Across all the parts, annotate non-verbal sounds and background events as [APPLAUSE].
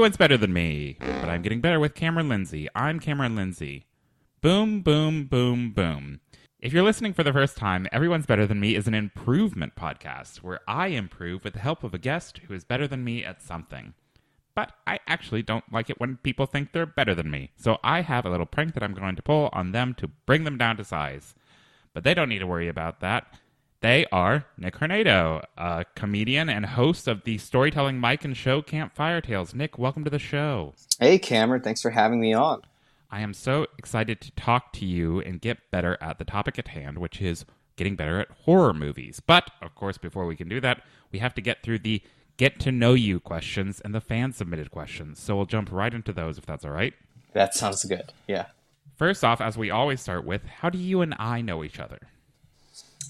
Everyone's better than me, but I'm getting better with Cameron Lindsay. I'm Cameron Lindsay. Boom, boom, boom, boom. If you're listening for the first time, Everyone's Better Than Me is an improvement podcast where I improve with the help of a guest who is better than me at something. But I actually don't like it when people think they're better than me, so I have a little prank that I'm going to pull on them to bring them down to size. But they don't need to worry about that. They are Nick Hornedo, a comedian and host of the storytelling mic and show Campfire Tales. Nick, welcome to the show. Hey, Cameron. Thanks for having me on. I am so excited to talk to you and get better at the topic at hand, which is getting better at horror movies. But, of course, before we can do that, we have to get through the get to know you questions and the fan submitted questions. So we'll jump right into those if that's all right. That sounds good. Yeah. First off, as we always start with, how do you and I know each other?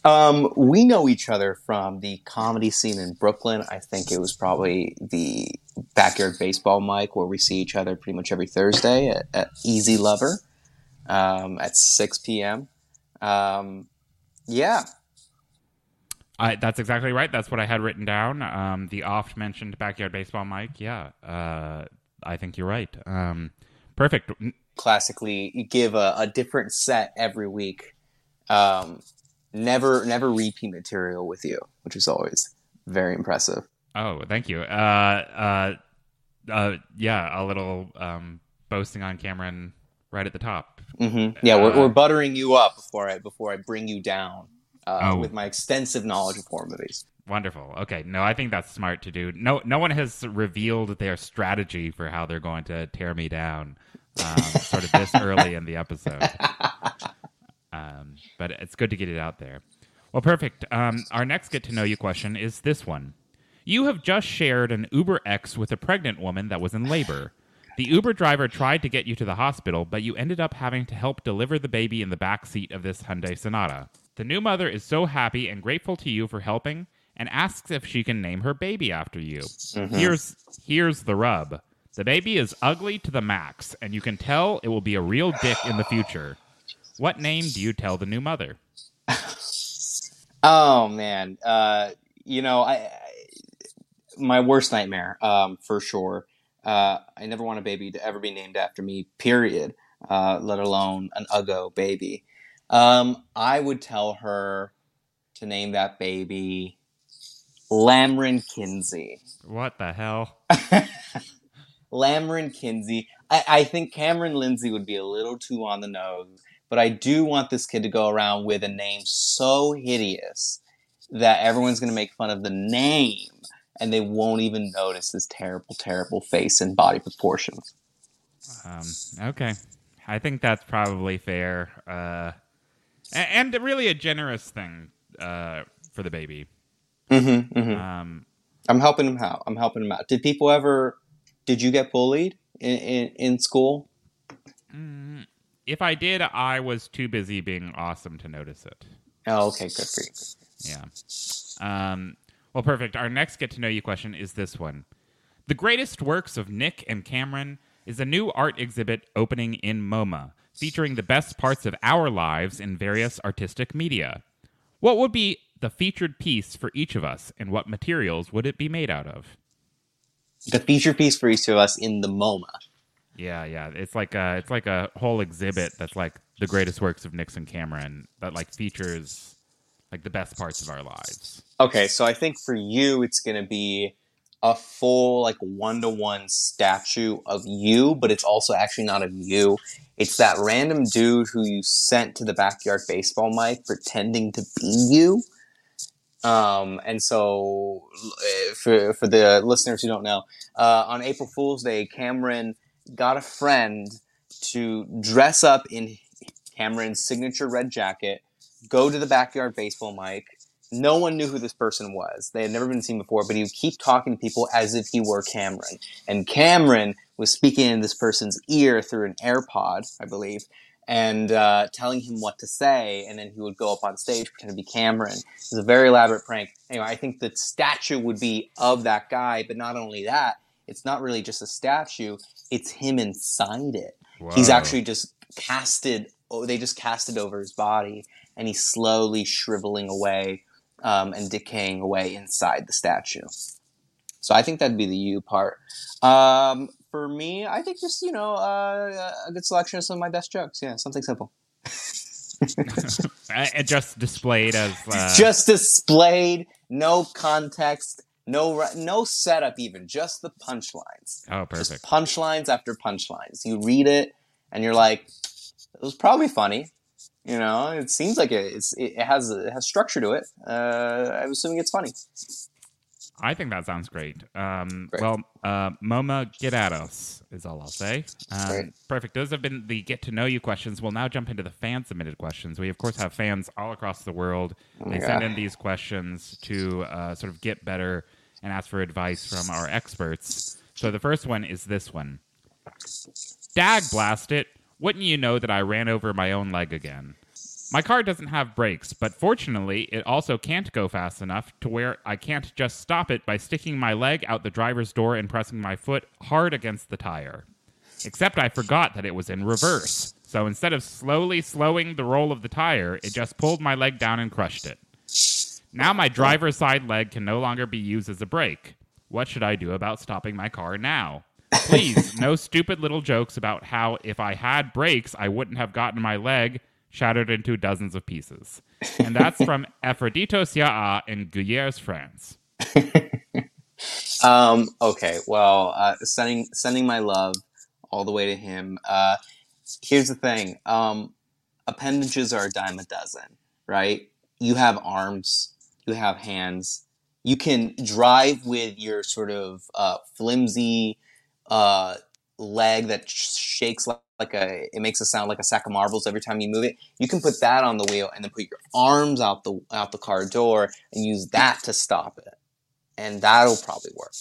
Um, we know each other from the comedy scene in Brooklyn. I think it was probably the backyard baseball mic where we see each other pretty much every Thursday at, at Easy Lover um, at 6 p.m. Um, yeah. I, that's exactly right. That's what I had written down. Um, the oft mentioned backyard baseball mic. Yeah, uh, I think you're right. Um, perfect. Classically, you give a, a different set every week. Um, never never repeat material with you, which is always very impressive. Oh, thank you. Uh, uh, uh, yeah, a little um, boasting on Cameron right at the top. Mm-hmm. Yeah, we're, we're uh, buttering you up before I before I bring you down uh, oh. with my extensive knowledge of horror movies. Wonderful. Okay, no, I think that's smart to do. No, no one has revealed their strategy for how they're going to tear me down, um, sort of this early in the episode. [LAUGHS] Um, but it's good to get it out there. Well, perfect. Um, our next get to know you question is this one. You have just shared an Uber X with a pregnant woman that was in labor. The Uber driver tried to get you to the hospital, but you ended up having to help deliver the baby in the back seat of this Hyundai Sonata. The new mother is so happy and grateful to you for helping and asks if she can name her baby after you. Mm-hmm. Here's here's the rub. The baby is ugly to the max, and you can tell it will be a real dick in the future. What name do you tell the new mother? [LAUGHS] oh man, uh, you know, I, I, my worst nightmare um, for sure. Uh, I never want a baby to ever be named after me. Period. Uh, let alone an Uggo baby. Um, I would tell her to name that baby Lamron Kinsey. What the hell? [LAUGHS] Lamron Kinsey. I, I think Cameron Lindsay would be a little too on the nose but I do want this kid to go around with a name so hideous that everyone's going to make fun of the name and they won't even notice his terrible, terrible face and body proportions. Um, okay. I think that's probably fair. Uh, and, and really a generous thing uh, for the baby. Mm-hmm, mm-hmm. Um, I'm helping him out. I'm helping him out. Did people ever? Did you get bullied in in, in school? If I did, I was too busy being awesome to notice it. Oh, okay, good for you. Yeah. Um, well, perfect. Our next get to know you question is this one. The greatest works of Nick and Cameron is a new art exhibit opening in MoMA, featuring the best parts of our lives in various artistic media. What would be the featured piece for each of us, and what materials would it be made out of? The featured piece for each of us in the MoMA. Yeah, yeah. It's like a it's like a whole exhibit that's like the greatest works of Nixon Cameron that like features like the best parts of our lives. Okay, so I think for you it's gonna be a full like one to one statue of you, but it's also actually not of you. It's that random dude who you sent to the backyard baseball mic pretending to be you. Um, and so, eh, for for the listeners who don't know, uh, on April Fool's Day, Cameron got a friend to dress up in Cameron's signature red jacket, go to the backyard baseball mic. No one knew who this person was. They had never been seen before, but he would keep talking to people as if he were Cameron. And Cameron was speaking in this person's ear through an AirPod, I believe, and uh, telling him what to say. And then he would go up on stage, pretend to be Cameron. It was a very elaborate prank. Anyway, I think the statue would be of that guy, but not only that, it's not really just a statue it's him inside it wow. he's actually just casted oh, they just casted over his body and he's slowly shriveling away um, and decaying away inside the statue So I think that'd be the you part. Um, for me, I think just you know uh, a good selection of some of my best jokes. Yeah, something simple. it [LAUGHS] just displayed as [LAUGHS] uh... just displayed, no context, no no setup, even just the punchlines. Oh, perfect. Just punchlines after punchlines. You read it, and you're like, it was probably funny. You know, it seems like it, it's, it has it has structure to it. Uh, I'm assuming it's funny. I think that sounds great. Um, great. Well, uh, MoMA, get at us is all I'll say. Um, perfect. Those have been the get to know you questions. We'll now jump into the fan submitted questions. We of course have fans all across the world. Oh they God. send in these questions to uh, sort of get better and ask for advice from our experts. So the first one is this one. Dag blast it! Wouldn't you know that I ran over my own leg again? My car doesn't have brakes, but fortunately, it also can't go fast enough to where I can't just stop it by sticking my leg out the driver's door and pressing my foot hard against the tire. Except I forgot that it was in reverse, so instead of slowly slowing the roll of the tire, it just pulled my leg down and crushed it. Now my driver's side leg can no longer be used as a brake. What should I do about stopping my car now? Please, no [LAUGHS] stupid little jokes about how if I had brakes, I wouldn't have gotten my leg shattered into dozens of pieces. And that's from [LAUGHS] Aphroditos Yaa in Guyers, France. [LAUGHS] um, okay, well, uh, sending sending my love all the way to him. Uh, here's the thing: um, appendages are a dime a dozen, right? You have arms, you have hands. You can drive with your sort of uh, flimsy uh, leg that shakes like, like a it makes a sound like a sack of marbles every time you move it. You can put that on the wheel and then put your arms out the out the car door and use that to stop it. And that'll probably work.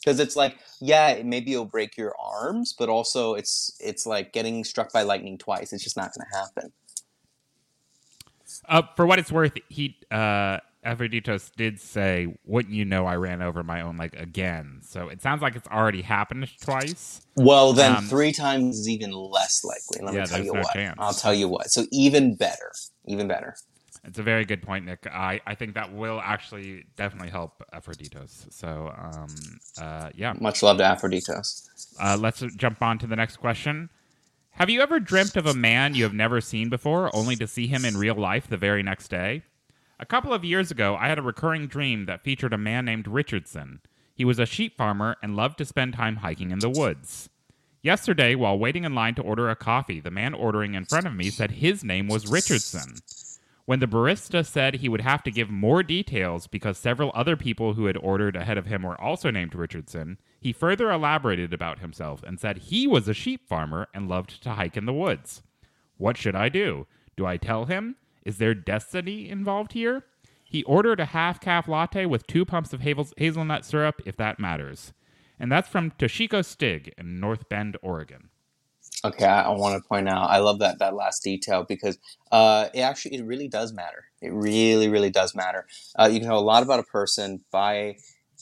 Because it's like yeah maybe you'll break your arms but also it's it's like getting struck by lightning twice. It's just not going to happen uh, for what it's worth he uh Aphroditos did say, "Wouldn't you know I ran over my own leg again?" So it sounds like it's already happened twice. Well, then um, three times is even less likely. Let yeah, me tell you no what. Chance. I'll tell you what. So even better, even better. It's a very good point, Nick. I, I think that will actually definitely help Aphroditos. So um, uh, yeah, much love to Aphroditos. Uh, let's jump on to the next question. Have you ever dreamt of a man you have never seen before, only to see him in real life the very next day? A couple of years ago, I had a recurring dream that featured a man named Richardson. He was a sheep farmer and loved to spend time hiking in the woods. Yesterday, while waiting in line to order a coffee, the man ordering in front of me said his name was Richardson. When the barista said he would have to give more details because several other people who had ordered ahead of him were also named Richardson, he further elaborated about himself and said he was a sheep farmer and loved to hike in the woods. What should I do? Do I tell him? Is there destiny involved here? He ordered a half calf latte with two pumps of hazelnut syrup, if that matters. And that's from Toshiko Stig in North Bend, Oregon. Okay, I, want to point out I love that that last detail because uh, it actually it really does matter. It really really does matter. Uh, you can know a lot about a person by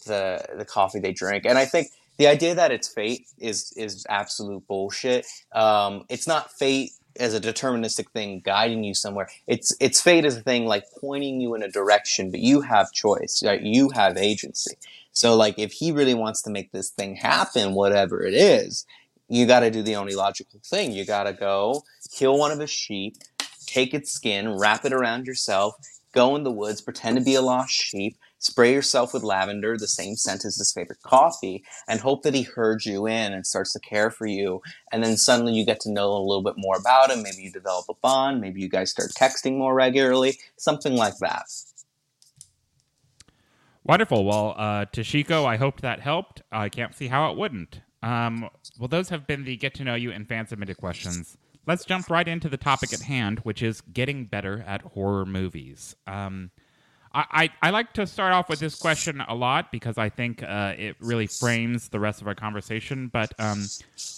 the the coffee they drink, and I think the idea that it's fate is is absolute bullshit. Um, it's not fate as a deterministic thing guiding you somewhere. It's it's fate as a thing like pointing you in a direction, but you have choice. Right? You have agency. So like if he really wants to make this thing happen, whatever it is, you got to do the only logical thing. You got to go kill one of his sheep, take its skin, wrap it around yourself, go in the woods, pretend to be a lost sheep, spray yourself with lavender, the same scent as his favorite coffee, and hope that he herds you in and starts to care for you. And then suddenly you get to know a little bit more about him. Maybe you develop a bond. Maybe you guys start texting more regularly. Something like that. Wonderful. Well, uh, Toshiko, I hope that helped. I can't see how it wouldn't. Um, well, those have been the get to know you and fan submitted questions. Let's jump right into the topic at hand, which is getting better at horror movies. Um, I, I, like to start off with this question a lot because I think uh, it really frames the rest of our conversation. But um,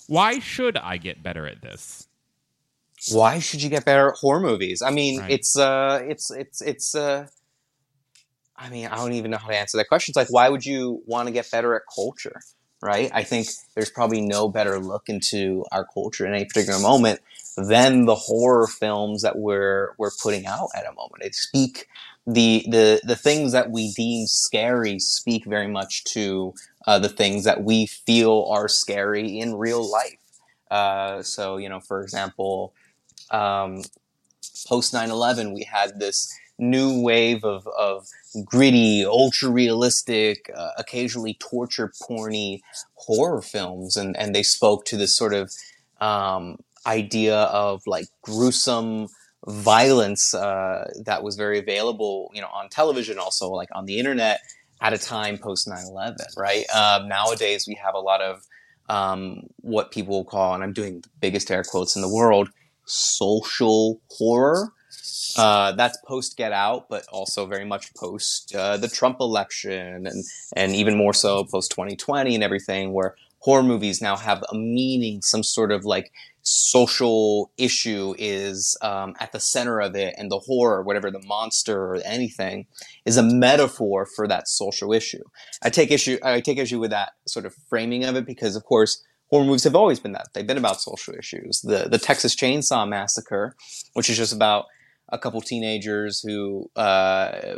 why should I get better at this? Why should you get better at horror movies? I mean, right. it's uh, it's it's it's uh, I mean, I don't even know how to answer that question. It's like, why would you want to get better at culture? Right? I think there's probably no better look into our culture in any particular moment than the horror films that we're we're putting out at a moment. They speak the the the things that we deem scary speak very much to uh, the things that we feel are scary in real life. Uh, so you know, for example, um, post 9-11, we had this new wave of, of gritty, ultra realistic, uh, occasionally torture porny horror films, and and they spoke to this sort of um, idea of like gruesome violence uh, that was very available, you know, on television, also like on the internet at a time post 9-11, right? Um, nowadays, we have a lot of um, what people call, and I'm doing the biggest air quotes in the world, social horror. Uh, that's post Get Out, but also very much post uh, the Trump election, and and even more so post 2020 and everything, where horror movies now have a meaning, some sort of like social issue is um, at the center of it, and the horror, whatever the monster or anything, is a metaphor for that social issue. I take issue. I take issue with that sort of framing of it because, of course, horror movies have always been that. They've been about social issues. The the Texas Chainsaw Massacre, which is just about a couple teenagers who uh,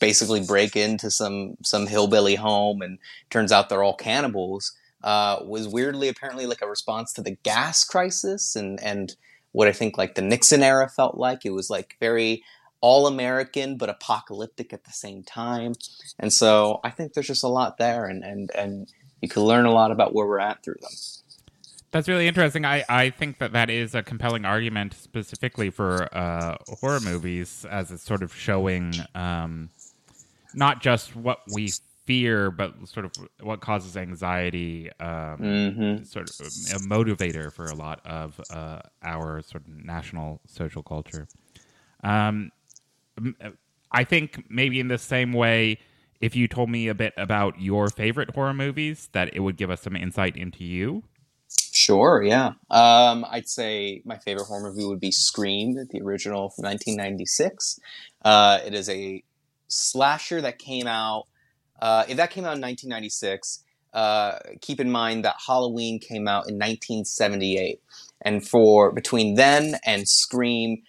basically break into some some hillbilly home, and turns out they're all cannibals. Uh, was weirdly apparently like a response to the gas crisis and and what I think like the Nixon era felt like. It was like very all American but apocalyptic at the same time. And so I think there's just a lot there, and and and you can learn a lot about where we're at through them. That's really interesting. I, I think that that is a compelling argument specifically for uh, horror movies as it's sort of showing um, not just what we fear, but sort of what causes anxiety, um, mm-hmm. sort of a motivator for a lot of uh, our sort of national social culture. Um, I think maybe in the same way, if you told me a bit about your favorite horror movies, that it would give us some insight into you. Sure, yeah. Um, I'd say my favorite horror movie would be Scream, the original from 1996. Uh, it is a slasher that came out uh, if that came out in 1996, uh, keep in mind that Halloween came out in 1978, and for between then and Scream,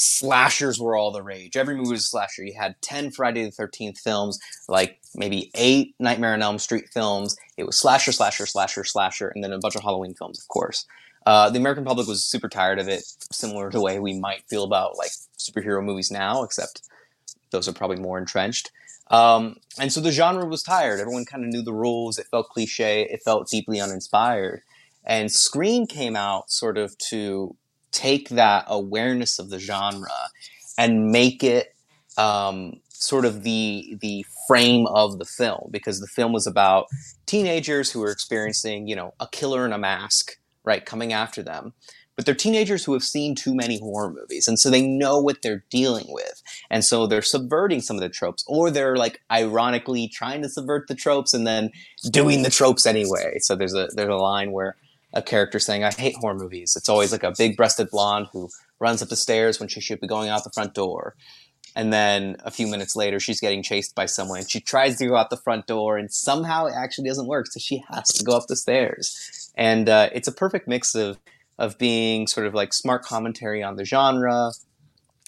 slashers were all the rage. Every movie was a slasher. You had 10 Friday the 13th films, like maybe eight Nightmare on Elm Street films. It was slasher, slasher, slasher, slasher, and then a bunch of Halloween films, of course. Uh, the American public was super tired of it, similar to the way we might feel about like superhero movies now, except those are probably more entrenched. Um, and so the genre was tired. Everyone kind of knew the rules. It felt cliche. It felt deeply uninspired. And Scream came out sort of to take that awareness of the genre and make it um, sort of the the frame of the film because the film was about teenagers who were experiencing you know a killer in a mask right coming after them. But they're teenagers who have seen too many horror movies and so they know what they're dealing with. And so they're subverting some of the tropes or they're like ironically trying to subvert the tropes and then doing the tropes anyway. So there's a there's a line where a character saying i hate horror movies. It's always like a big breasted blonde who runs up the stairs when she should be going out the front door. And then a few minutes later she's getting chased by someone she tries to go out the front door and somehow it actually doesn't work so she has to go up the stairs. And uh, it's a perfect mix of of being sort of like smart commentary on the genre,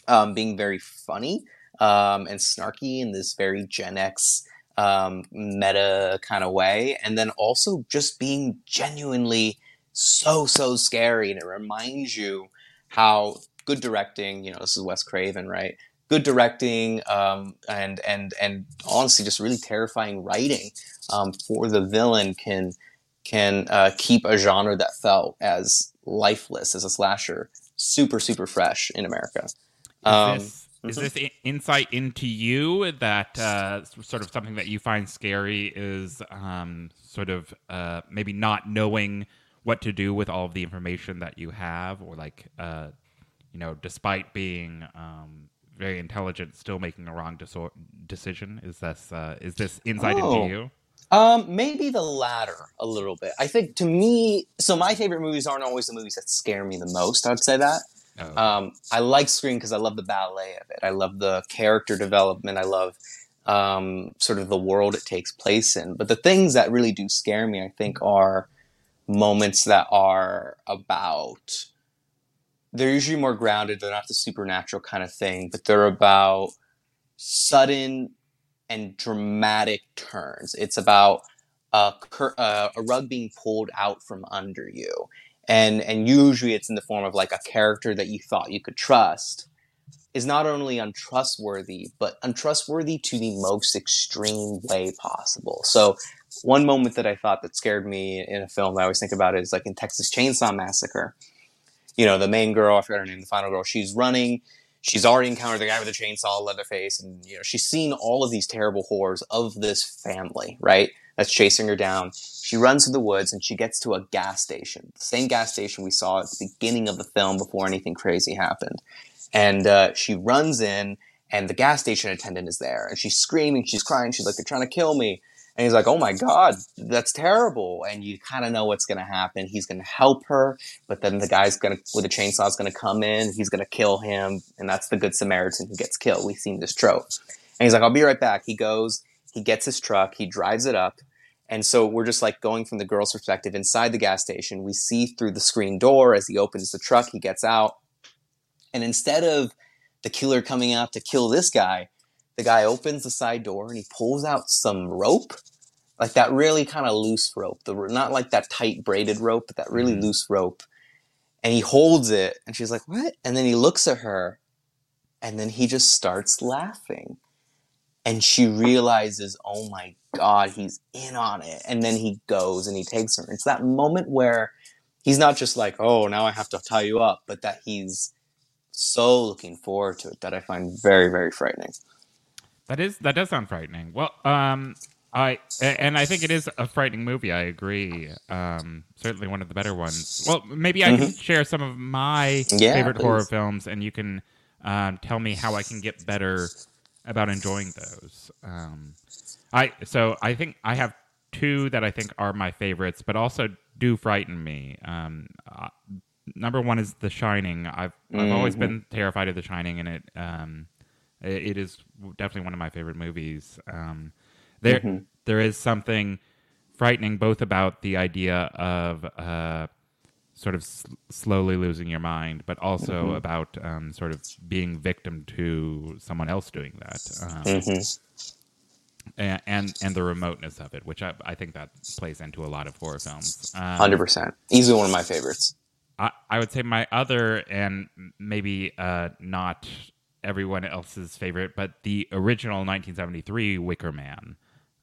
um, being very funny um, and snarky in this very Gen X um, meta kind of way, and then also just being genuinely so so scary, and it reminds you how good directing. You know, this is Wes Craven, right? Good directing um, and and and honestly, just really terrifying writing um, for the villain can can uh, keep a genre that felt as lifeless as a slasher super super fresh in America. Um, is this, mm-hmm. is this insight into you that uh, sort of something that you find scary is um, sort of uh, maybe not knowing what to do with all of the information that you have, or like uh, you know, despite being um, very intelligent, still making a wrong decision? Is this uh, is this insight oh. into you? Um, maybe the latter a little bit. I think to me, so my favorite movies aren't always the movies that scare me the most. I'd say that. Oh. Um, I like Scream because I love the ballet of it. I love the character development. I love um, sort of the world it takes place in. But the things that really do scare me, I think, are moments that are about. They're usually more grounded. They're not the supernatural kind of thing, but they're about sudden and dramatic turns. It's about a, cur- uh, a rug being pulled out from under you, and and usually it's in the form of like a character that you thought you could trust is not only untrustworthy but untrustworthy to the most extreme way possible. So one moment that I thought that scared me in a film I always think about is like in Texas Chainsaw Massacre. You know, the main girl, I forgot her name, the final girl, she's running. She's already encountered the guy with the chainsaw, Leatherface, and you know, she's seen all of these terrible horrors of this family, right? That's chasing her down. She runs through the woods and she gets to a gas station, the same gas station we saw at the beginning of the film before anything crazy happened. And uh, she runs in, and the gas station attendant is there, and she's screaming, she's crying, she's like, "They're trying to kill me!" And he's like, "Oh my god, that's terrible!" And you kind of know what's going to happen. He's going to help her, but then the guy's going to with the chainsaw is going to come in. He's going to kill him, and that's the good Samaritan who gets killed. We've seen this trope. And he's like, "I'll be right back." He goes, he gets his truck, he drives it up. And so we're just like going from the girl's perspective inside the gas station. We see through the screen door as he opens the truck, he gets out, and instead of the killer coming out to kill this guy, the guy opens the side door and he pulls out some rope, like that really kind of loose rope, the not like that tight braided rope, but that really Mhm. loose rope. And he holds it, and she's like, "What?" And then he looks at her, and then he just starts laughing, and she realizes, "Oh my god, he's in on it!" And then he goes and he takes her. It's that moment where he's not just like, "Oh, now I have to tie you up," but that he's so looking forward to it that I find very, very frightening. That is that does sound frightening. Well, um, I and I think it is a frightening movie. I agree. Um, certainly one of the better ones. Well, maybe I can share some of my Mm-hmm. Yeah, favorite horror films, and you can um, tell me how I can get better about enjoying those. Um, I so I think I have two that I think are my favorites, but also do frighten me. Um, uh, number one is The Shining. I've I've always Mhm. been terrified of The Shining, and it um, it, is definitely one of my favorite movies. Um, there Mhm. there is something frightening both about the idea of uh, sort of s- slowly losing your mind, but also Mhm. about um, sort of being victim to someone else doing that. Um, Mhm. and, and and the remoteness of it, which I, I think that plays into a lot of horror films. Um, Hundred percent, easily one of my favorites. I, I would say my other and maybe uh, not everyone else's favorite, but the original 1973 Wicker Man.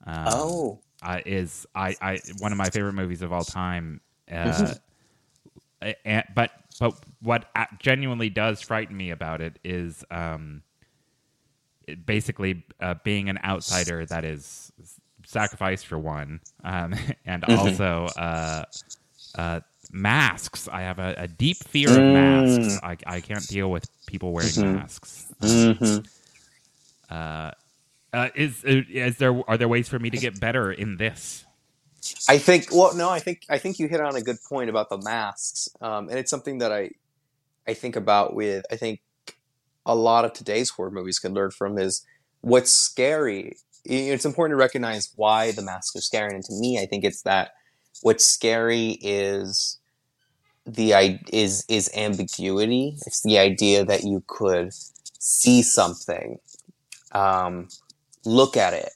Um, Oh, uh, is I, I one of my favorite movies of all time. Uh, [LAUGHS] and, but but what genuinely does frighten me about it is um, it basically uh, being an outsider that is sacrificed for one, um, [LAUGHS] and Mhm. also uh, uh, masks. I have a, a deep fear of Mm. masks. I, I can't deal with people wearing Mhm. masks. hmm Uh, uh, is is there are there ways for me to get better in this? I think. Well, no, I think I think you hit on a good point about the masks, um, and it's something that I I think about with. I think a lot of today's horror movies can learn from is what's scary. It's important to recognize why the masks are scary, and to me, I think it's that what's scary is the is is ambiguity. It's the idea that you could see something, um, look at it,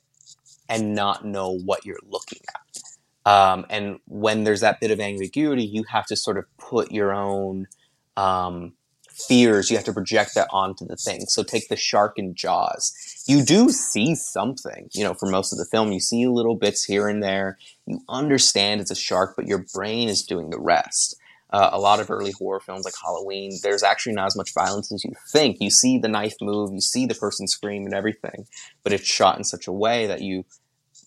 and not know what you're looking at. Um, and when there's that bit of ambiguity, you have to sort of put your own um, fears, you have to project that onto the thing. So take the shark in Jaws. You do see something, you know, for most of the film. You see little bits here and there. You understand it's a shark, but your brain is doing the rest. Uh, a lot of early horror films like Halloween, there's actually not as much violence as you think. You see the knife move, you see the person scream and everything, but it's shot in such a way that you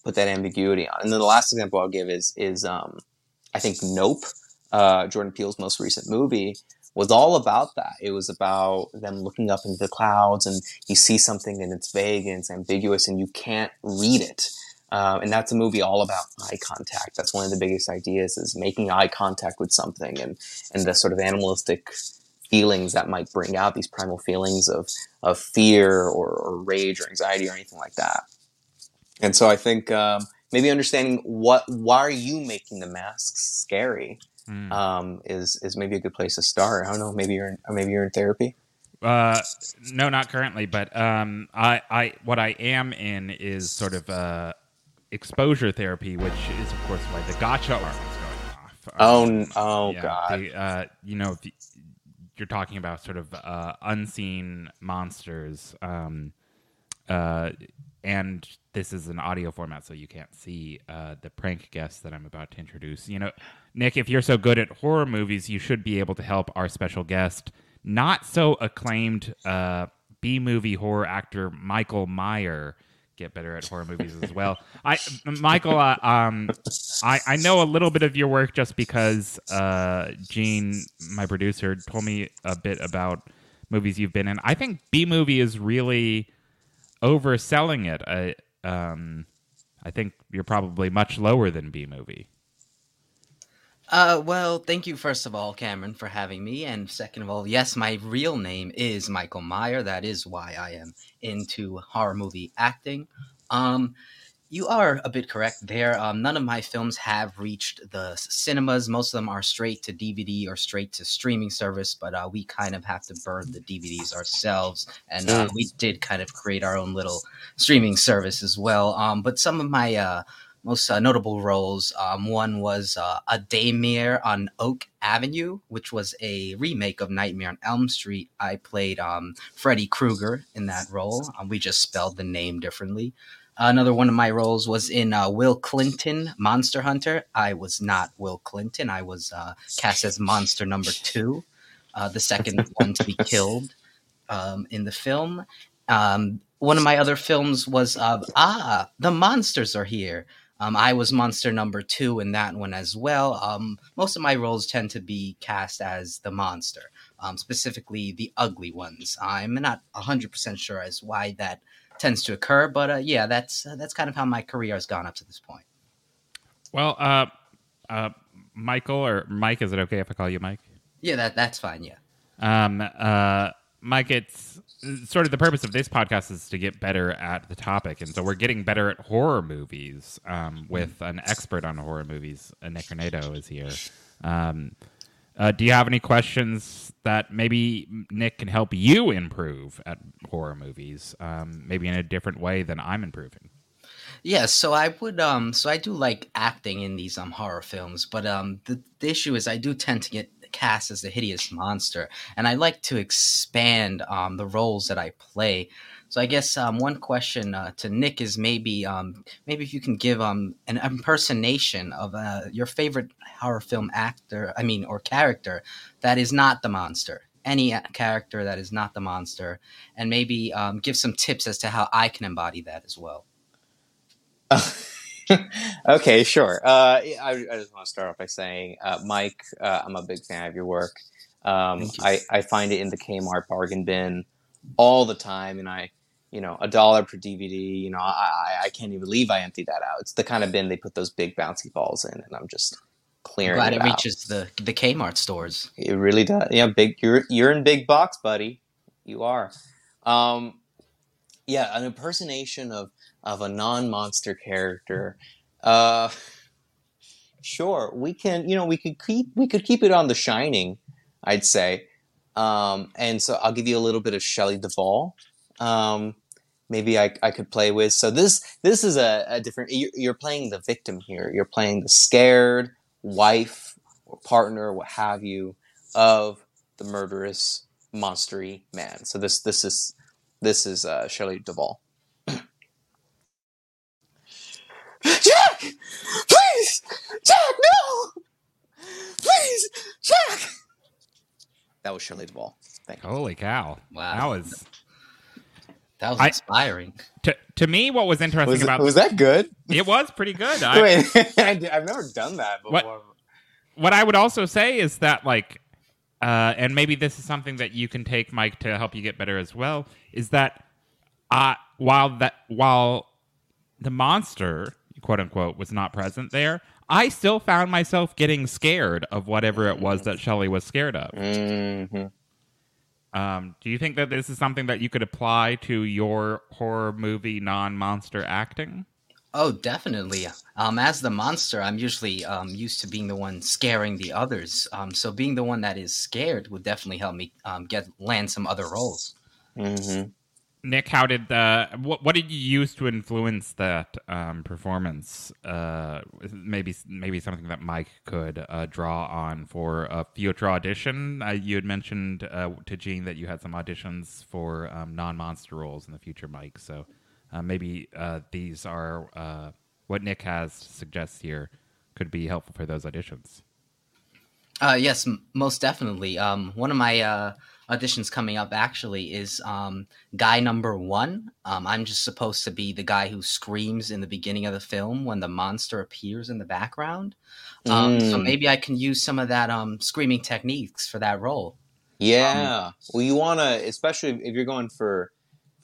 put that ambiguity on. And then the last example I'll give is is um, I think Nope, uh, Jordan Peele's most recent movie, was all about that. It was about them looking up into the clouds and you see something and it's vague and it's ambiguous and you can't read it. Um, and that's a movie all about eye contact. That's one of the biggest ideas is making eye contact with something and, and the sort of animalistic feelings that might bring out these primal feelings of, of fear or, or rage or anxiety or anything like that. And so I think um, maybe understanding what why are you making the masks scary Hmm. um, is is maybe a good place to start. I don't know. Maybe you're in, maybe you're in therapy. Uh, no, not currently, but um, I, I, what I am in is sort of uh, exposure therapy, which is of course why the gotcha alarm is going off. Oh, Um, oh yeah, God. the, uh, you know, you, you're talking about sort of uh, unseen monsters, um, uh, and this is an audio format, so you can't see uh, the prank guest that I'm about to introduce. You know, Nick, if you're so good at horror movies, you should be able to help our special guest, not so acclaimed uh, B movie horror actor Michael Myer. Get better at horror movies as well. [LAUGHS] I, Michael, uh, um, I, I know a little bit of your work just because uh, Gene, my producer, told me a bit about movies you've been in. I think B movie is really overselling it. I um, I think you're probably much lower than B movie. Uh, well, thank you first of all, Cameron, for having me, and second of all, yes, my real name is Michael Myer. That is why I am into horror movie acting. Um, you are a bit correct there. Um, none of my films have reached the cinemas. Most of them are straight to DVD or straight to streaming service, but uh, we kind of have to burn the DVDs ourselves, and uh, we did kind of create our own little streaming service as well. Um, but some of my uh, most uh, notable roles. Um, one was uh, a Daymare on Oak Avenue, which was a remake of Nightmare on Elm Street. I played um, Freddy Krueger in that role. Um, we just spelled the name differently. Another one of my roles was in uh, Will Clinton, Monster Hunter. I was not Will Clinton. I was uh, cast as Monster Number Two, uh, the second [LAUGHS] one to be killed um, in the film. Um, one of my other films was uh, Ah, the monsters are here. Um, I was monster number two in that one as well. Um, most of my roles tend to be cast as the monster, um, specifically the ugly ones. I'm not 100% sure as why that tends to occur, but uh, yeah, that's uh, that's kind of how my career has gone up to this point. Well, uh, uh, Michael or Mike, is it okay if I call you Mike? Yeah, that that's fine. Yeah. Um, uh, Mike, it's sort of the purpose of this podcast is to get better at the topic, and so we're getting better at horror movies um, with an expert on horror movies. Nick Hornedo is here. Um, uh, do you have any questions that maybe Nick can help you improve at horror movies, um, maybe in a different way than I'm improving? Yeah, so I would um so I do like acting in these um horror films, but um the, the issue is I do tend to get cast as the hideous monster and I like to expand um the roles that I play. So I guess um one question uh, to Nick is maybe um maybe if you can give um an impersonation of uh, your favorite horror film actor, I mean or character that is not the monster. Any character that is not the monster, and maybe um, give some tips as to how I can embody that as well. [LAUGHS] [LAUGHS] okay, sure. Uh, I, I just want to start off by saying, uh, Mike, uh, I'm a big fan of your work. Um. I, I find it in the Kmart bargain bin all the time, and I, you know, a dollar per DVD. You know, I, I, can't even believe I emptied that out. It's the kind of bin they put those big bouncy balls in, and I'm just clearing Glad it it reaches the the Kmart stores. It really does. Yeah, big. You're you're in big box, buddy. You are. Um, yeah, an impersonation of of a non-monster character. Uh, sure, we can. You know, we could keep we could keep it on The Shining. I'd say. Um, and so I'll give you a little bit of Shelley Duvall. Um, maybe I, I could play with. So this this is a, a different. You're, playing the victim here. You're playing the scared wife or partner, what have you, of the murderous, monstery man. So this this is this is uh, Shelley Duvall. Please, Jack, no, please, Jack. That was Shelley Duvall. Thank you. Holy cow! Wow. that was That was I- inspiring. to to me. What was interesting Was, about was that good? it was pretty good. [LAUGHS] I, Wait, [LAUGHS] I did- I've never done that before. What? what I would also say is that like uh, and maybe this is something that you can take Mike to help you get better as well is that uh, while that while the monster quote unquote was not present there I still found myself getting scared of whatever it was that Shelley was scared of. Mhm. Um, do you think that this is something that you could apply to your horror movie non-monster acting? Oh, definitely. Um, as the monster, I'm usually um, used to being the one scaring the others. Um, so being the one that is scared would definitely help me um, get land some other roles. Mm-hmm. Nick, how did the what, what did you use to influence that um, performance? Uh, maybe maybe something that Mike could uh, draw on for a future audition. Uh, you had mentioned uh, to Gene that you had some auditions for um, non-monster roles in the future, Mike. So uh, maybe uh, these are what Nick has suggests here could be helpful for those auditions. yes, m- most definitely. Um, one of my auditions coming up actually is um, guy number one. Um, I'm just supposed to be the guy who screams in the beginning of the film when the monster appears in the background. Um, mm. So maybe I can use some of that um, screaming techniques for that role. Yeah. well, you want to, especially if you're going for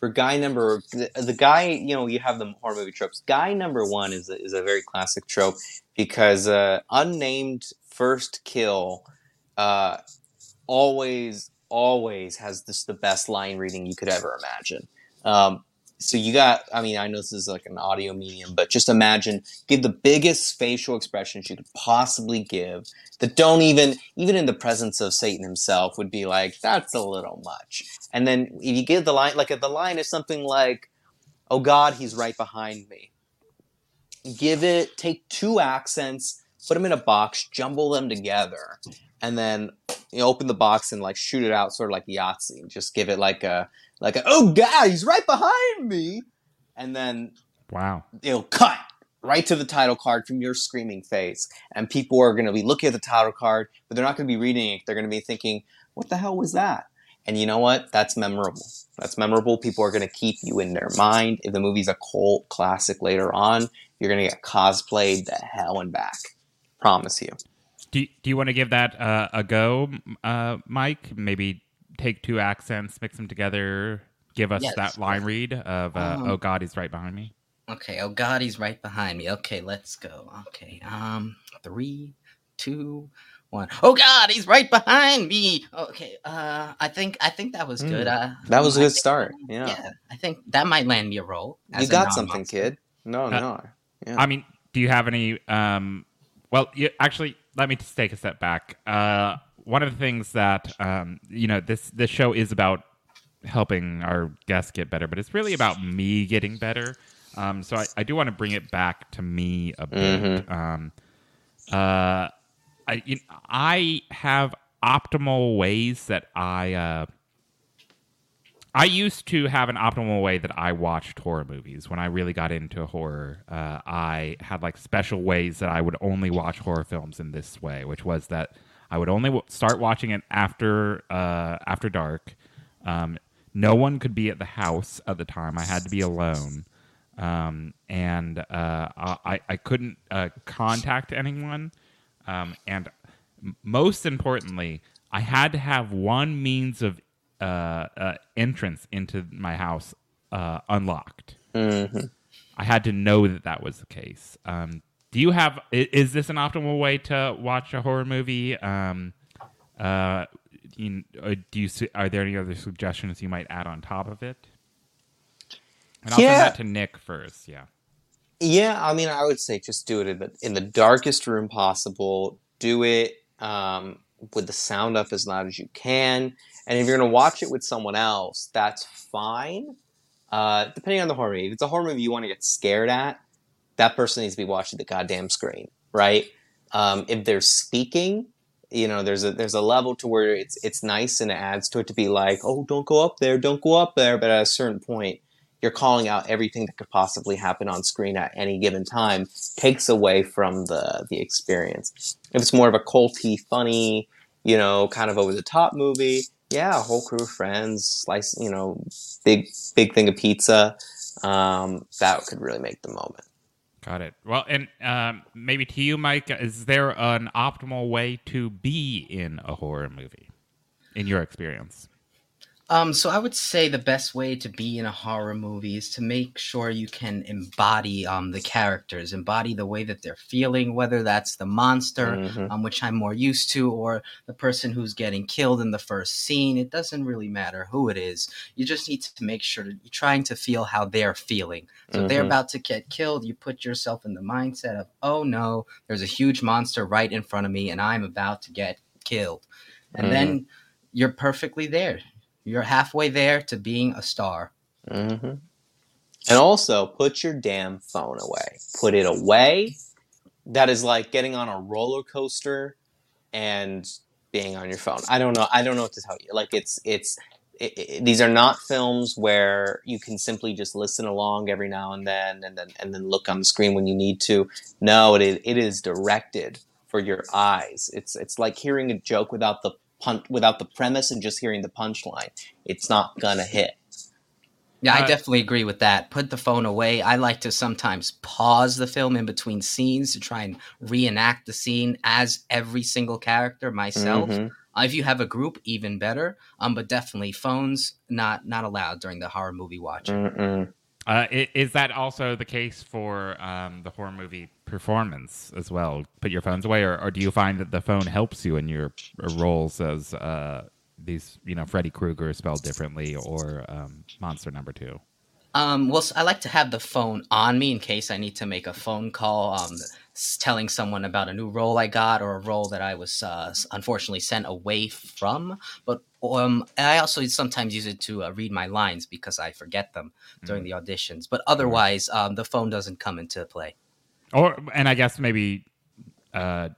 for guy number the, the, guy. You know, you have the horror movie tropes. Guy number one is a, is a very classic trope because uh, unnamed first kill uh, always always has this the best line reading you could ever imagine. Um, so you got, I mean, I know this is like an audio medium, but just imagine, give the biggest facial expressions you could possibly give that don't even, even in the presence of Satan himself, would be like, that's a little much. And then if you give the line, like the line is something like, oh God, he's right behind me. Give it, take two accents, put them in a box, jumble them together, and then you know, open the box and like shoot it out, sort of like Yahtzee. Just give it like a like a oh god, he's right behind me, and then wow, it'll cut right to the title card from your screaming face, and people are going to be looking at the title card, but they're not going to be reading it. They're going to be thinking, what the hell was that? And you know what? That's memorable. That's memorable. People are going to keep you in their mind. If the movie's a cult classic later on, you're going to get cosplayed the hell and back. Promise you. Do Do you want to give that uh, a go, uh, Mike? Maybe take two accents, mix them together. Give us yes. that line read of uh, um, "Oh God, he's right behind me." Okay. Oh God, he's right behind me. Okay, let's go. Okay. Um, three, two, one. Oh God, he's right behind me. Okay. Uh, I think I think that was good. Mm. Uh, that was a good start. Yeah. Yeah. I think that might land me a role. You got something, kid. No, uh, no. Yeah. I mean, do you have any? Um, well, you, actually, let me just take a step back. Uh, one of the things that um, you know this this show is about helping our guests get better, but it's really about me getting better. Um, so I, I, do want to bring it back to me a bit. Mm-hmm. Um, uh, I you know, I have optimal ways that I uh, I used to have an optimal way that I watched horror movies. When I really got into horror, uh, I had like special ways that I would only watch horror films in this way, which was that I would only w- start watching it after uh, after dark. Um, no one could be at the house at the time. I had to be alone, um, and uh, I I couldn't uh, contact anyone. Um, and most importantly, I had to have one means of uh, uh, entrance into my house uh, unlocked. Mm-hmm. I had to know that that was the case. Um, do you have? Is this an optimal way to watch a horror movie? Um, uh, you, uh, do you? Are there any other suggestions you might add on top of it? And I'll yeah. send that to Nick first. Yeah. Yeah, I mean, I would say just do it in the, in the darkest room possible. Do it um, with the sound up as loud as you can. And if you're going to watch it with someone else, that's fine. Uh, depending on the horror movie. If it's a horror movie you want to get scared at, that person needs to be watching the goddamn screen, right? Um, if they're speaking, you know, there's a there's a level to where it's it's nice and it adds to it to be like, oh, don't go up there, don't go up there. But at a certain point, you're calling out everything that could possibly happen on screen at any given time, takes away from the the experience. If it's more of a culty, funny, you know, kind of over the top movie, yeah, whole crew of friends, slice, you know, big big thing of pizza. Um, that could really make the moment. Got it. Well, and um, maybe to you, Mike, is there an optimal way to be in a horror movie, in your experience? Um, so I would say the best way to be in a horror movie is to make sure you can embody um, the characters, embody the way that they're feeling, whether that's the monster, Mhm. um, which I'm more used to, or the person who's getting killed in the first scene. It doesn't really matter who it is. You just need to make sure that you're trying to feel how they're feeling. So if they're about to get killed, you put yourself in the mindset of, oh no, there's a huge monster right in front of me, and I'm about to get killed. And then you're perfectly there. You're halfway there to being a star. hmm And also, put your damn phone away. Put it away. That is like getting on a roller coaster and being on your phone. I don't know. I don't know what to tell you. Like it's it's. It, it, these are not films where you can simply just listen along every now and then, and then and then look on the screen when you need to. No, it is, it is directed for your eyes. It's it's like hearing a joke without the pun- without the premise and just hearing the punchline. It's not gonna hit. Yeah, I definitely agree with that. Put the phone away. I like to sometimes pause the film in between scenes to try and reenact the scene as every single character myself. Mhm. Uh, if you have a group, even better. Um, but definitely phones not not allowed during the horror movie watching. Mm-mm. Uh, is that also the case for um, the horror movie performance as well? Put your phones away, or, or do you find that the phone helps you in your uh, roles as uh, these, you know, Freddy Krueger spelled differently or um, Monster Number Two? Um, well, I like to have the phone on me in case I need to make a phone call, um, telling someone about a new role I got or a role that I was uh, unfortunately sent away from. But um, I also sometimes use it to uh, read my lines because I forget them during the auditions. But otherwise, um, the phone doesn't come into play. Or and I guess maybe uh,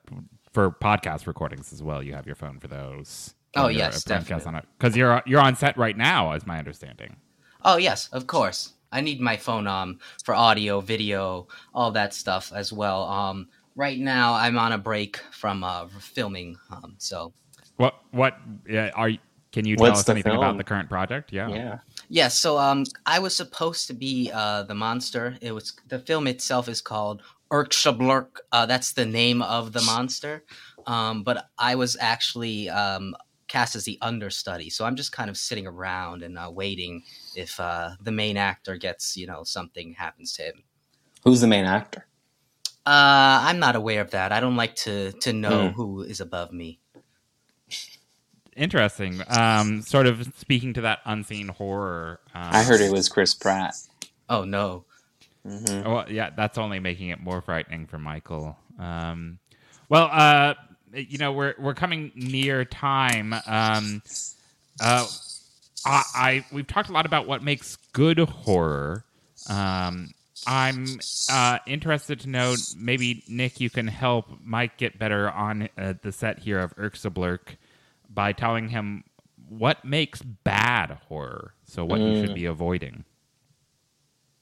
for podcast recordings as well, you have your phone for those. Oh, yes, definitely. on it because you're you're on set right now, as my understanding. Oh yes, of course. I need my phone um for audio, video, all that stuff as well. Um, right now I'm on a break from uh, filming. Um, so What what uh, are can you tell What's us anything film? about the current project? Yeah. Yeah. Yeah, so um, I was supposed to be uh, the monster. It was the film itself is called Urkshablurk. Uh, that's the name of the monster. Um, but I was actually um, cast as the understudy, so I'm just kind of sitting around and uh, waiting if uh, the main actor gets, you know, something happens to him. Who's the main actor? Uh, I'm not aware of that. I don't like to to know Hmm. who is above me. Interesting. Um, sort of speaking to that unseen horror. Um, I heard it was Chris Pratt. Oh no. hmm Well, yeah, that's only making it more frightening for Michael. Um, well, uh, you know, we're we're coming near time. Um, uh, I, I we've talked a lot about what makes good horror. Um, I'm uh, interested to know. Maybe Nick, you can help Mike get better on uh, the set here of Urksablurk by telling him what makes bad horror. So what you should be avoiding.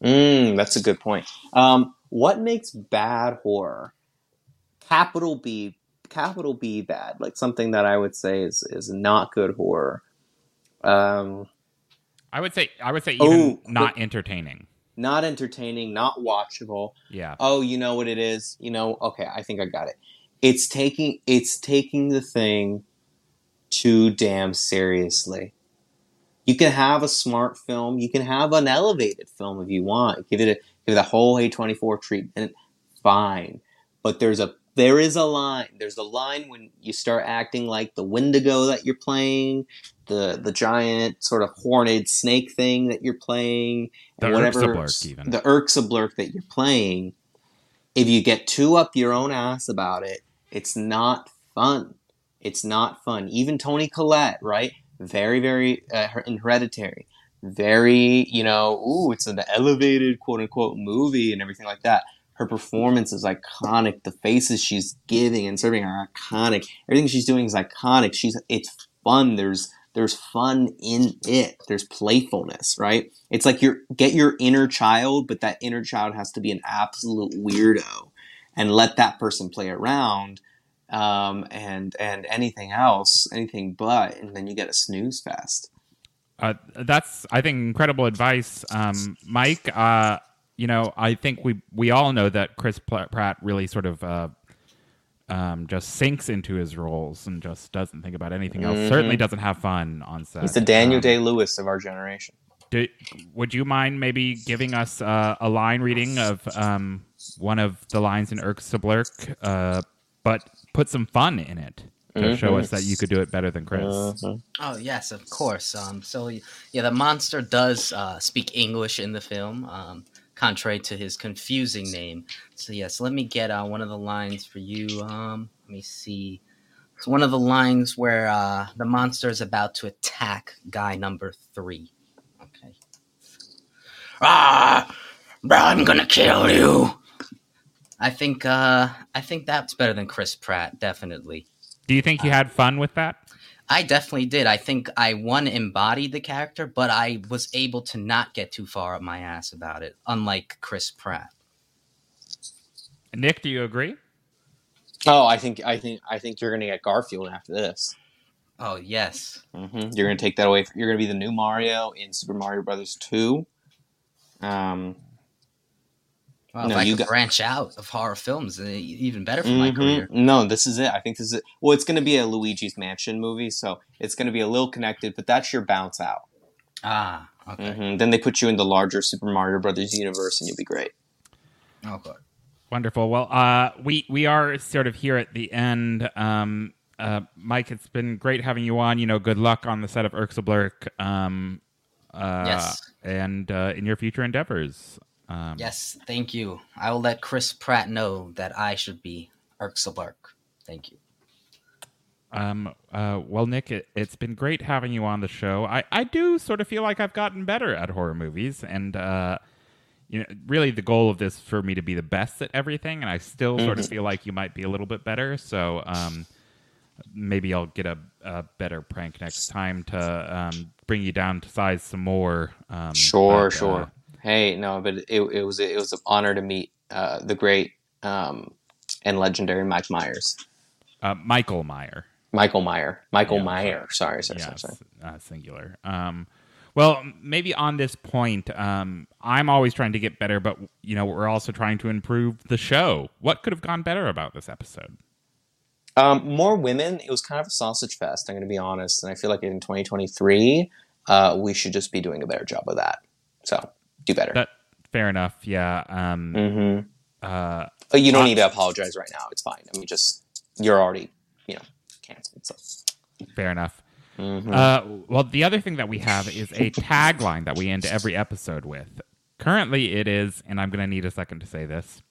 Mm, that's a good point. Um, what makes bad horror? Capital B, capital B bad, like something that I would say is is not good horror. Um, I would say I would say even Oh, not entertaining. not entertaining, not watchable. Yeah. Oh, you know what it is? You know, okay, I think I got it. It's taking it's taking the thing too damn seriously. You can have a smart film, you can have an elevated film if you want. Give it a give it a whole A24 treatment, fine. But there's a there is a line. There's a line when you start acting like the Wendigo that you're playing, the the giant sort of horned snake thing that you're playing, The and whatever Urksablurk even. the that you're playing, if you get too up your own ass about it, it's not fun. It's not fun. Even Toni Collette, right? Very, very uh, her- in Hereditary, very you know, ooh, it's an elevated quote unquote movie and everything like that. Her performance is iconic. The faces she's giving and serving are iconic. Everything she's doing is iconic. She's it's fun. There's there's fun in it. There's playfulness, right? It's like you get your inner child, but that inner child has to be an absolute weirdo, and let that person play around, um, and and anything else, anything but, and then you get a snooze fest. Uh, that's I think incredible advice, um, Mike. Uh, you know, I think we we all know that Chris Pratt really sort of uh, um, just sinks into his roles and just doesn't think about anything else. Mhm. Certainly doesn't have fun on set. He's the Daniel Um, Day Lewis of our generation. do, would you mind maybe giving us uh, a line reading of um, one of the lines in Erksablurk, uh, but put some fun in it to show Mhm. us that you could do it better than Chris? Mhm. Oh yes, of course. Um, so yeah, the monster does uh, speak English in the film, um, contrary to his confusing name. So yes, let me get uh, one of the lines for you. Um, let me see. It's one of the lines where uh, the monster is about to attack guy number three. Okay. Ah, bro, I'm gonna kill you. I think uh, I think that's better than Chris Pratt, definitely. Do you think you had fun with that? I definitely did. I think I one embodied the character, but I was able to not get too far up my ass about it, unlike Chris Pratt. Nick, do you agree? Oh, I think I think I think you're gonna get Garfield after this. Oh yes, hmm You're gonna take that away. You're gonna be the new Mario in Super Mario Brothers Two. Um, well, No, if I you could got- branch out of horror films, even better for my mhm. career. No, this is it. I think this is it. Well, it's gonna be a Luigi's Mansion movie, so it's gonna be a little connected, but that's your bounce out. Ah, okay, hmm Then they put you in the larger Super Mario Brothers universe, and you'll be great. okay. Wonderful. Well, uh, we we are sort of here at the end. Um, uh, Mike, it's been great having you on. You know, good luck on the set of Erksablurk. Um, uh, Yes. And uh, in your future endeavors. Um, Yes, thank you. I will let Chris Pratt know that I should be Erksabark. Thank you. Um, uh, well, Nick, it, it's been great having you on the show. I, I do sort of feel like I've gotten better at horror movies, and uh, you know, really the goal of this for me to be the best at everything, and I still sort of feel like you might be a little bit better. So um, maybe I'll get a, a better prank next time to um, bring you down to size some more. Um, Sure, but, uh, sure. Hey, no, but it, it was it was an honor to meet uh, the great um, and legendary Mike Myers, uh, Michael Myer. Michael Myer, Michael Yeah, Myer. Sorry, sorry, sorry, sorry. Uh, singular. Um, well, maybe on this point, um, I'm always trying to get better, but you know, we're also trying to improve the show. What could have gone better about this episode? Um, more women. It was kind of a sausage fest. I'm going to be honest, and I feel like in 2023, uh, we should just be doing a better job of that. So do better. That fair enough. Yeah. Um, hmm uh, But you don't Uh, need to apologize right now. It's fine. I mean, just you're already, you know, canceled. So. fair enough. Mhm. Uh, well, the other thing that we have is a tagline that we end every episode with. Currently, it is, and I'm going to need a second to say this.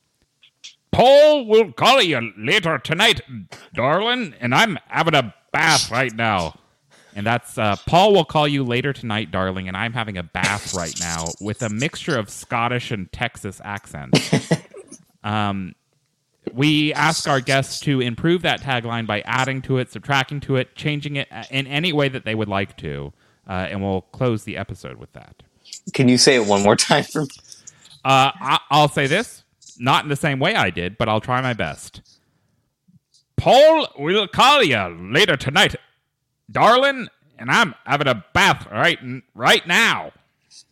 Paul will call you later tonight, darling, and I'm having a bath right now. And that's uh, Paul will call you later tonight, darling, and I'm having a bath right now with a mixture of Scottish and Texas accents. [LAUGHS] um, we ask our guests to improve that tagline by adding to it, subtracting to it, changing it uh, in any way that they would like to, uh, and we'll close the episode with that. Can you say it one more time for me? Uh, I- I'll say this, not in the same way I did, but I'll try my best. Paul will call you later tonight, darling, and I'm having a bath right right now.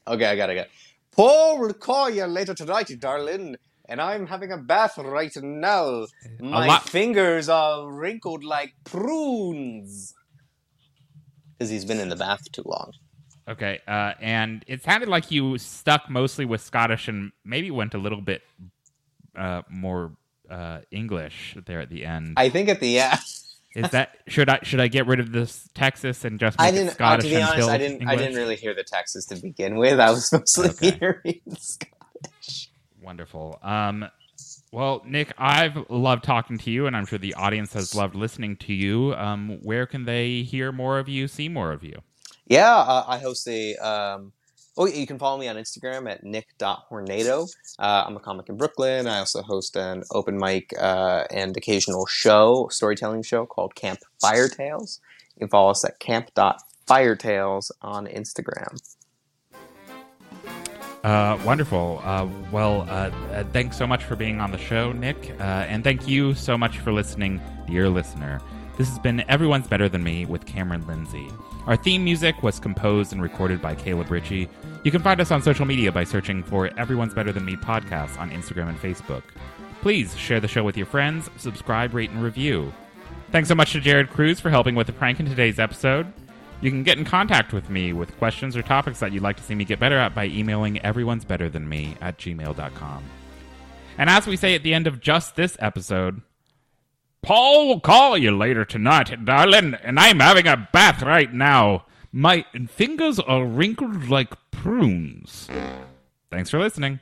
Okay, I got it. I got it. Paul will call you later tonight, darling, and I'm having a bath right now. My lot- fingers are wrinkled like prunes. Because he's been in the bath too long. Okay, uh, and it sounded like you stuck mostly with Scottish and maybe went a little bit uh, more uh, English there at the end. I think at the end, [LAUGHS] Is that should I should I get rid of this Texas and just I didn't. Uh, Scottish to be honest, I didn't. I didn't really hear the Texas to begin with. I was mostly Okay. hearing [LAUGHS] Scottish. Wonderful. Um, well, Nick, I've loved talking to you, and I'm sure the audience has loved listening to you. Um, where can they hear more of you, see more of you? Yeah, uh, I host a. Um, oh, yeah, you can follow me on Instagram at nick.hornedo. Uh, I'm a comic in Brooklyn. I also host an open mic uh, and occasional show, storytelling show called Camp Fire Tales. You can follow us at camp.firetales on Instagram. Uh, wonderful. Uh, well, uh, uh, thanks so much for being on the show, Nick, uh, and thank you so much for listening, dear listener. This has been Everyone's Better Than Me with Cameron Lindsay. Our theme music was composed and recorded by Caleb Ritchie. You can find us on social media by searching for Everyone's Better Than Me podcast on Instagram and Facebook. Please share the show with your friends, subscribe, rate, and review. Thanks so much to Jared Cruz for helping with the prank in today's episode. You can get in contact with me with questions or topics that you'd like to see me get better at by emailing everyone's better than me at gmail.com. And as we say at the end of just this episode, Paul will call you later tonight, darling, and I'm having a bath right now. My fingers are wrinkled like prunes. Thanks for listening.